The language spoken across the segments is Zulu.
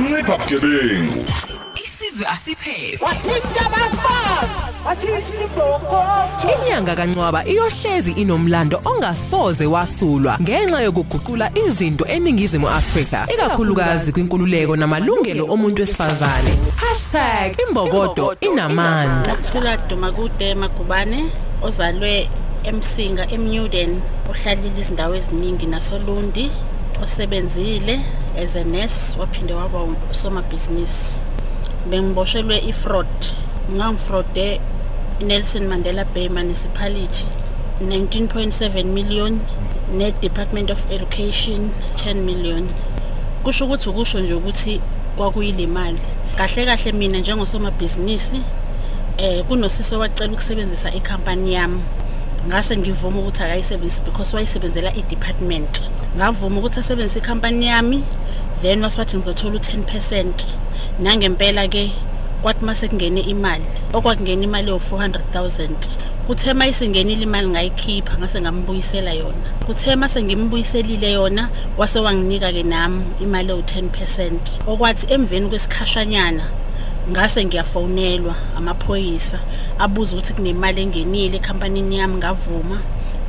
ncipha bugebengu isizwe asiphephe. Wathinta abafazi wathinta ibhokotho Inyanga kaNcwaba iyohlezi inomlando ongasoze wasulwa ngenxa yokuguqula izinto eningizimu Afrika ikakhulukazi kwinkululeko namalungelo omuntu wesifazane. #imbokodo inamandla. Thula Duma kude Magubane ozalwe eMsinga eMnewden uhlalile izindawo eziningi nasoLundi osebenzile as a nurse waphinde waba usomabhizinisi. Bengiboshelwe ifraud. Ngangifraude Nelson Mandela Bay Municipality 19.7 million ne Department of Education 10 million. Kusho ukuthi ukusho nje ukuthi kwakuyile mali kahle kahle mina njengosomabhizinisi eh kunosiso wacela ukusebenzisa ikhampani yami. Ngase ngivuma ukuthi akayisebenzisi because wayisebenzela i-department. Ngavuma ukuthi asebenzise ikhampani yami then waswathi ngizothola u-10% nangempela ke kwathi mase kungene imali okwakungena imali yo-400000 kuthe uma isingenile imali ngayikhipha ngase ngambuyisela yona. Kuthe mase ngimbuyiselile yona wase wanginika-ke nami imali ewu-10% okwathi emveni kwesikhashanyana ngase ngiyafonelwa amaphoyisa abuza ukuthi kunemali engenile ekhampanini yami ngavuma.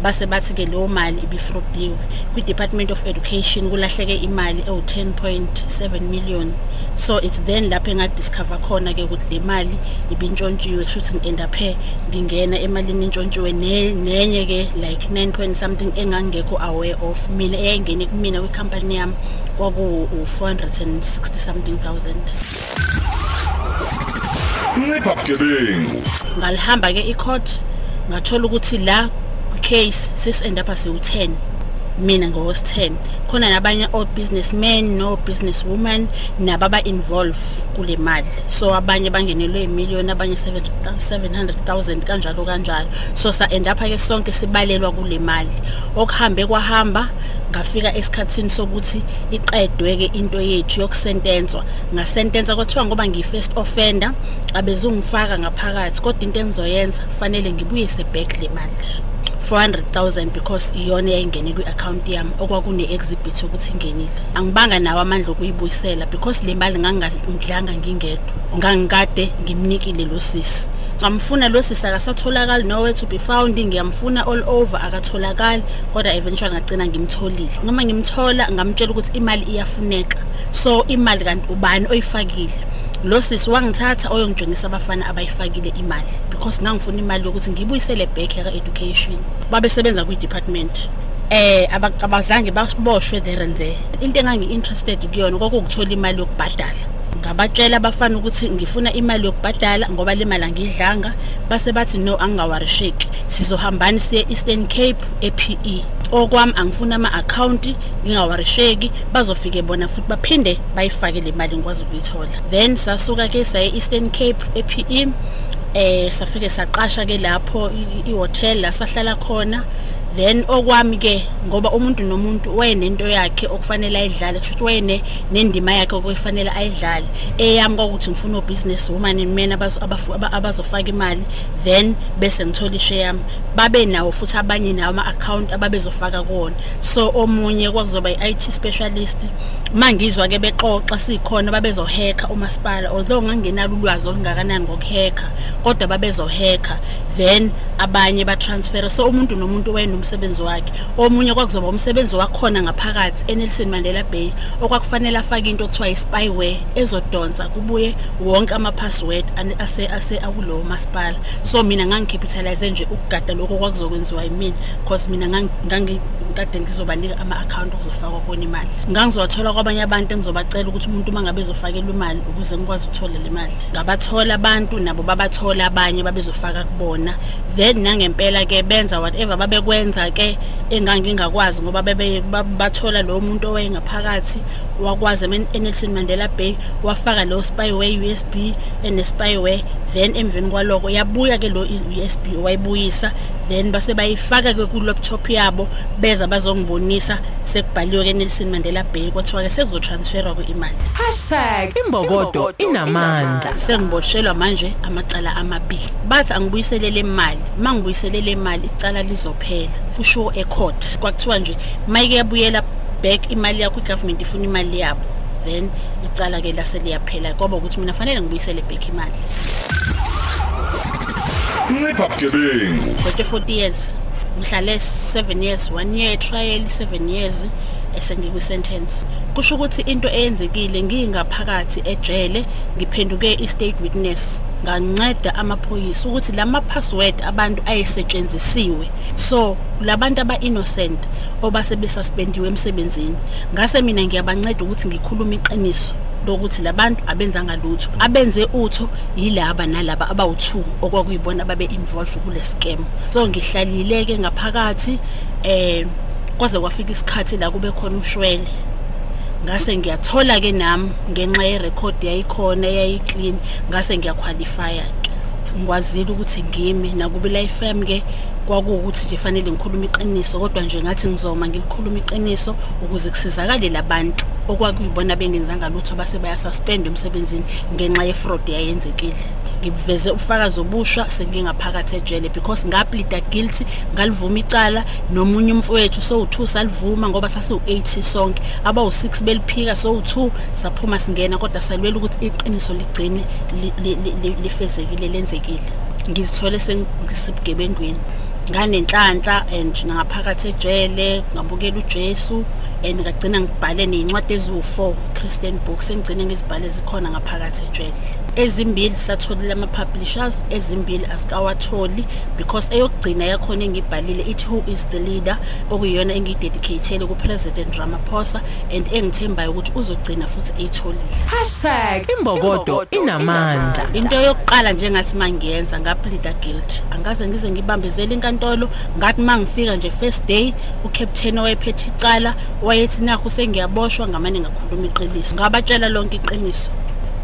Base bathi ke leyo mali ibifraudiwe kwi-department of education kulahleke imali ewu-10.7 million. So it's then lapho engadiscover khona ke ukuthi le mali ibintshontshiwe kushuthi ngi-endaphe ngingena emalini entshontshiwe ne- nenye ke like 9 point something engangekho aware of. Mina eyayingene kumina kwikhampani yami kwaku-460 something thousand. Ncipha bugebengu. Ngalihamba ke i-court ngathola ukuthi la case sesi-end up siwu-10 mina ngowesi-10 khona nabanye o-businessmen no-businesswoman nabo aba-involve kule mali. So abanye bangenelwe imiliyoni abanye 700,000 kanjalo kanjalo. So sa-end up-ke sonke sibalelwa kule mali. Okuhambe kwahamba ngafika esikhathini sokuthi iqedwe-ke into yethu yokusentenswa ngasentenswa kwathiwa ngoba ngiyi-first offender abezungifaka ngaphakathi kodwa into engizoyenza fanele ngibuyise back le mali 400,000 because iyona yayingene kwi-account yami okwakune-exhibit yokuthi ingenile. Angibanga nawo amandla okuyibuyisela because le mali ngangidlanga ngingedwa ngangikade ngimnikile lo sisi. Ngamfuna lo sisi akasatholakali nowhere to be found. Ngiyamfuna all over akatholakali kodwa eventually ngagcina ngimtholile. Noma ngimthola ngamtshela ukuthi imali iyafuneka. So imali kanti ubani oyifakile? Lo sisi wangithatha oyongitshengisa abafana abayifakile imali because ngangifuna imali yokuthi ngibuyisele back yaka-education babesebenza kwi-department. Eh aba- abazange baboshwe there and there. Into engangi-interested kuyona kwakukuthola imali yokubhadala. Ngabatshela abafana ukuthi ngifuna imali yokubhadala ngoba le mali angiyidlanga. Base bathi no angingawarisheki. Sizohambani siye Eastern Cape ePE okwami angifuna ama-account ngingawarisheki. Bazofike bona futhi baphinde bayifake le mali ngikwazi ukuyithola. Then sasuka ke saye Eastern Cape ePE eh safike saqasha ke lapho i- i-hotel la sahlala khona. Then okwami ke ngoba umuntu nomuntu wayenento yakhe okufanele ayidlale kusho ukuthi wayene nendima yakhe okufanele ayidlale. Eyami kwakuthi ngifuna ubusiness woman and men abazo- abafu- aba- abazofaka imali then bese ngithola ishe yami. Babe nawo futhi abanye nawo ama-account ababezofaka kuwona. So omunye kwakuzoba i-IT specialist. Mangizwa ke bexoxa sikhona babezoheka umasipala although ngangenalo ulwazi olungakanani ngokuheka kodwa babezoheka then abanye batransfer so umuntu nomuntu wayenomsebenzi wakhe. Omunye kwakuzoba umsebenzi wakhona ngaphakathi eNelson Mandela Bay okwakufanele afake into okuthiwa i-spyware ezodonsa kubuye wonke ama-password ane- ase ase akulowo masipala. So mina ngangicapitalize nje ukugada lokho kwakuzokwenziwa yimina because mina ngangi- ngangi- kade ngizobanika ama-account okuzofakwa kona imali. Ngangizowathola kwabanye abantu engizobacela ukuthi umuntu uma ngabe ezofakelwa imali ukuze ngikwazi ukuthola le mali. Ngabathola abantu nabo babathola abanye babezofaka kubona. Then nangempela-ke benza whatever babekwenza-ke engangingakwazi ngoba bebe- ba- bathola lowo muntu owayengaphakathi wakwazi emen- eNelson Mandela Bay wafaka lo spyware USB ene-spyware then emveni kwaloko yabuya ke lo USB wayibuyisa then base bayifaka ke ku laptop yabo beza bazongibonisa sekubhaliwe ke Nelson Mandela Bay kwathiwa ke sekuzotransferwa ku imali #imbokodo inamandla. Sengiboshelwa manje amacala amabili. Bathi angibuyisele le mali mangibuyisele le mali icala lizophela. Kusho ecourt. Kwakuthiwa nje mayike yabuyela back imali yakho igovernment ifuna imali yabo then icala ke lase liyaphela. Ngoba ukuthi mina fanele ngibuyisele back imali. Ncipha bugebengu. 40 years. Ngihlale 7 years 1 year trial 7 years esengikwi sentence kusho ukuthi into eyenzekile ngingaphakathi ejele ngiphenduke i-state witness. Nganceda amaphoyisa ukuthi lama password abantu ayesetshenzisiwe. So labantu aba innocent obase besuspendiwe emsebenzini ngase mina ngiyabanceda ukuthi ngikhuluma iqiniso lokuthi labantu abenzanga lutho abenze utho yilaba nalaba abawu2 okwakuyibona babe involved kule scam. So ngihlalile ke ngaphakathi eh kwaze kwafika isikhathi la kube khona ushwele. Ngase ngiyathola ke nami ngenxa ye record yayikhona yayi clean ngase ngiyaqualifya ke ngikwazile ukuthi ngimi nakubi la FM ke kwakuwukuthi nje fanele ngikhuluma iqiniso kodwa nje ngathi ngizoma ngilikhuluma iqiniso ukuze kusizakale labantu okwakuyibona bengenzanga lutho base baya suspend emsebenzini ngenxa ye fraud yayenzekile ngiveze ubufakazi obusha sengingaphakathi ejele because ngaplida guilty ngalivuma icala nomunye umfowethu so2 salivuma ngoba sase u8 sonke. Aba u6 beliphika so2 saphuma singena kodwa salwela ukuthi iqiniso ligcine lifezekile lenzekile. Ngizithole sengisibugebengweni nganenhlanhla and ngaphakathi ejele ngabukela uJesu and ngagcina ngibhale nezincwadi eziwu4 Christian books engigcine ngizibhale zikhona ngaphakathi ejele. Ezimbili satholile ama publishers ezimbili asikawatholi because eyokugcina yakhona engibhalile ithi who is the leader? okuyiyona engidedicatele ku President Ramaphosa and engithembayo ukuthi uzogcina futhi eyitholile. #imbokodo inamandla. into yokuqala nje ngathi mangiyenza ngaplida guilt angaze ngize ngibambezele inkantolo ngathi mangifika nje first day ucaptain owayephethe icala wayethi nakho sengiyaboshwa ngamane ngakhuluma iqiniso. Ngabatshela lonke iqiniso.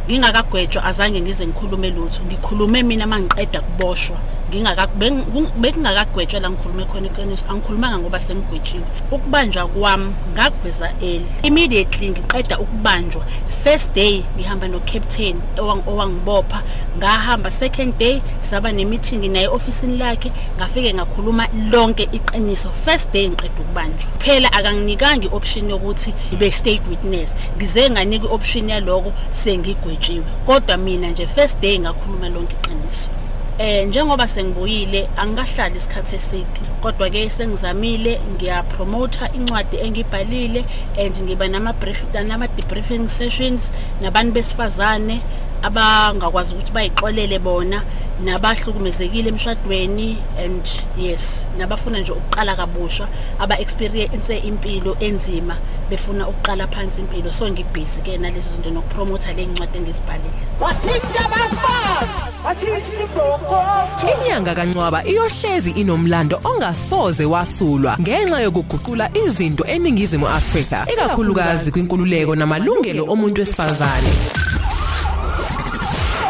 Ngingakagwetshwa azange ngize ngikhulume lutho. Ngikhulume mina mangiqeda kuboshwa ngingakagwetshwa la ngikhulume khona iqiniso. Angikhulumanga ngoba sengigwetshiwe. Ukubanjwa kwami ngakuveza eli immediately ngiqeda ukubanjwa. First day ngihamba no captain owangibopha. Ngahamba. Second day saba nemeeting naye ofisini lakhe. Ngafike ngakhuluma lonke iqiniso. First day ngiqeda ukubanjwa. Phela akanginikanga ioption yokuthi ibe state witness. Ngize nganika ioption yaloko sengigwetshiwe. Kodwa mina nje first day ngakhuluma lonke iqiniso. Eh njengoba sengibuyile angikahlali isikhathi eside kodwa ke sengizamile ngiyapromoter incwadi engibhalile and ngiba nama brief nama debriefing sessions nabantu besifazane abangakwazi ukuthi bayixolele bona nabahlukumezekile emshadweni and yes nabafuna nje ukuqala kabusha aba experience impilo enzima befuna ukuqala phansi impilo. So ngibusy ke nalezi zinto nokupromoter le ncwadi engizibhalile. Wathinta abafazi wathinta ibhokotho Inyanga kaNcwaba iyohlezi inomlando ongasoze wasulwa ngenxa yokuguqula izinto eningizimu Afrika ikakhulukazi kwinkululeko namalungelo omuntu wesifazane.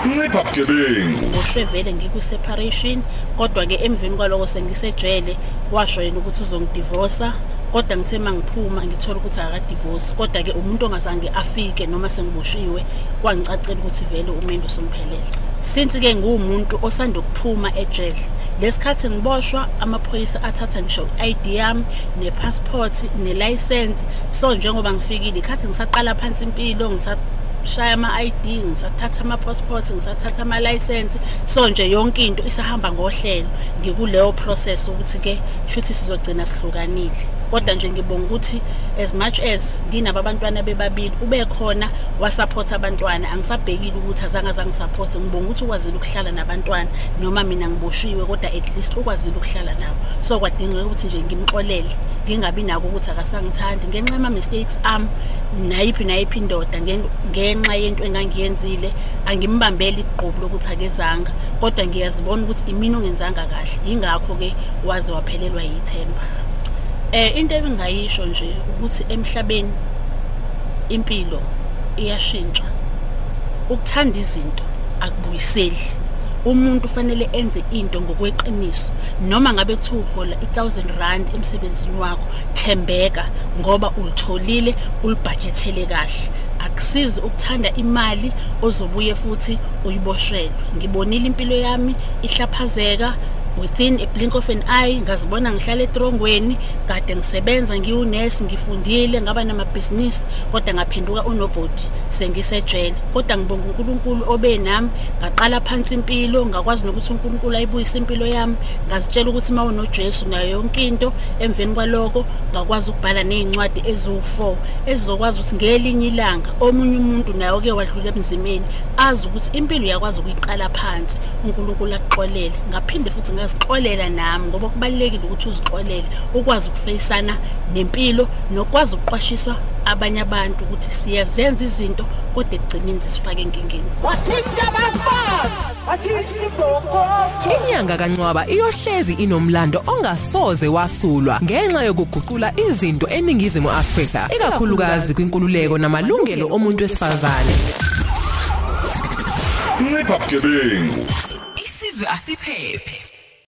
Ncipha bugebengu ngoshwe vele ngikwi separation kodwa ke emveni kwaloko sengisejele washo yena ukuthi uzongidivorce kodwa ngithe mangiphuma ngithola ukuthi akadivorce kodwa ke umuntu ongazange afike noma sengiboshiwe kwangicacela ukuthi vele umendo somphelele since ke ngumuntu osanda ukuphuma ejele lesikhathi ngiboshwa amaphoyisa athatha ngisho ID yami nepassport nelicense. So njengoba ngifikile ikhathi ngisaqala phansi impilo ngisa shaya ama-ID ngisathatha ama-passport ngisathatha ama-license. So nje yonke into isahamba ngohlelo. Ngikuleyo process ukuthi ke shuthi sizogcina sihlukanile. Kodwa nje ngibonga ukuthi as much as nginabo abantwana bebabili ube khona wasupport abantwana. Angisabhekile ukuthi azange azangisupport ngibonga ukuthi ukwazile ukuhlala nabantwana noma mina ngiboshiwe kodwa at least ukwazile ukuhlala nabo. So kwadingeka ukuthi nje ngimxolele ngingabi nako ukuthi akasangithandi. Ngenxa yama mistakes am nayiphi nayiphi indoda ngen- ngenxa yento engangiyenzile angimbambeli igqubu lokuthi akezanga. Kodwa ngiyazibona ukuthi imini ongenzanga kahle. Ingakho ke waze waphelelwa yithemba. Eh into ebengayisho nje ukuthi emhlabeni impilo iyashintsha. Ukuthanda izinto akubuyiseli. Umuntu fanele enze into ngokweqiniso. Noma ngabe kuthiwa uhola i1000 rand emsebenzini wakho thembeka ngoba ulitholile ulibudgetele kahle. Akusizi ukuthanda imali ozobuye futhi uyiboshelwe ngibonile impilo yami ihlaphazeka within a blink of an eye ngazibona ngihlala etrongweni kade ngisebenza ngiwunesi ngifundile ngaba namabhizinisi kodwa ngaphenduka unobody sengisejele. Kodwa ngibonga uNkulunkulu obe nami ngaqala phansi impilo ngakwazi nokuthi uNkulunkulu ayibuyise impilo yami ngazitshela ukuthi uma unoJesu nayo yonke into emveni kwaloko ngakwazi ukubhala nezincwadi eziwu4 ezizokwazi ukuthi ngelinye ilanga omunye umuntu naye oke wadlula emzimeni azi ukuthi impilo uyakwazi ukuyiqala phansi uNkulunkulu akuxolele. Ngaphinde futhi ngazixolela nami ngoba kubalekile ukuthi uzixolele ukwazi ukufeyisana nempilo nokwazi ukuqwashiswa abanye abantu ukuthi siyazenza izinto kodwa ekugcineni zisifake enkingeni wathinta abafazi wathinta ibhokotho Inyanga kaNcwaba iyohlezi inomlando ongasoze wasulwa ngenxa yokuguqula izinto eningizimu Afrika ikakhulukazi kwinkululeko namalungelo omuntu wesifazane. Ncipha bugebengu. Isizwe asiphephe.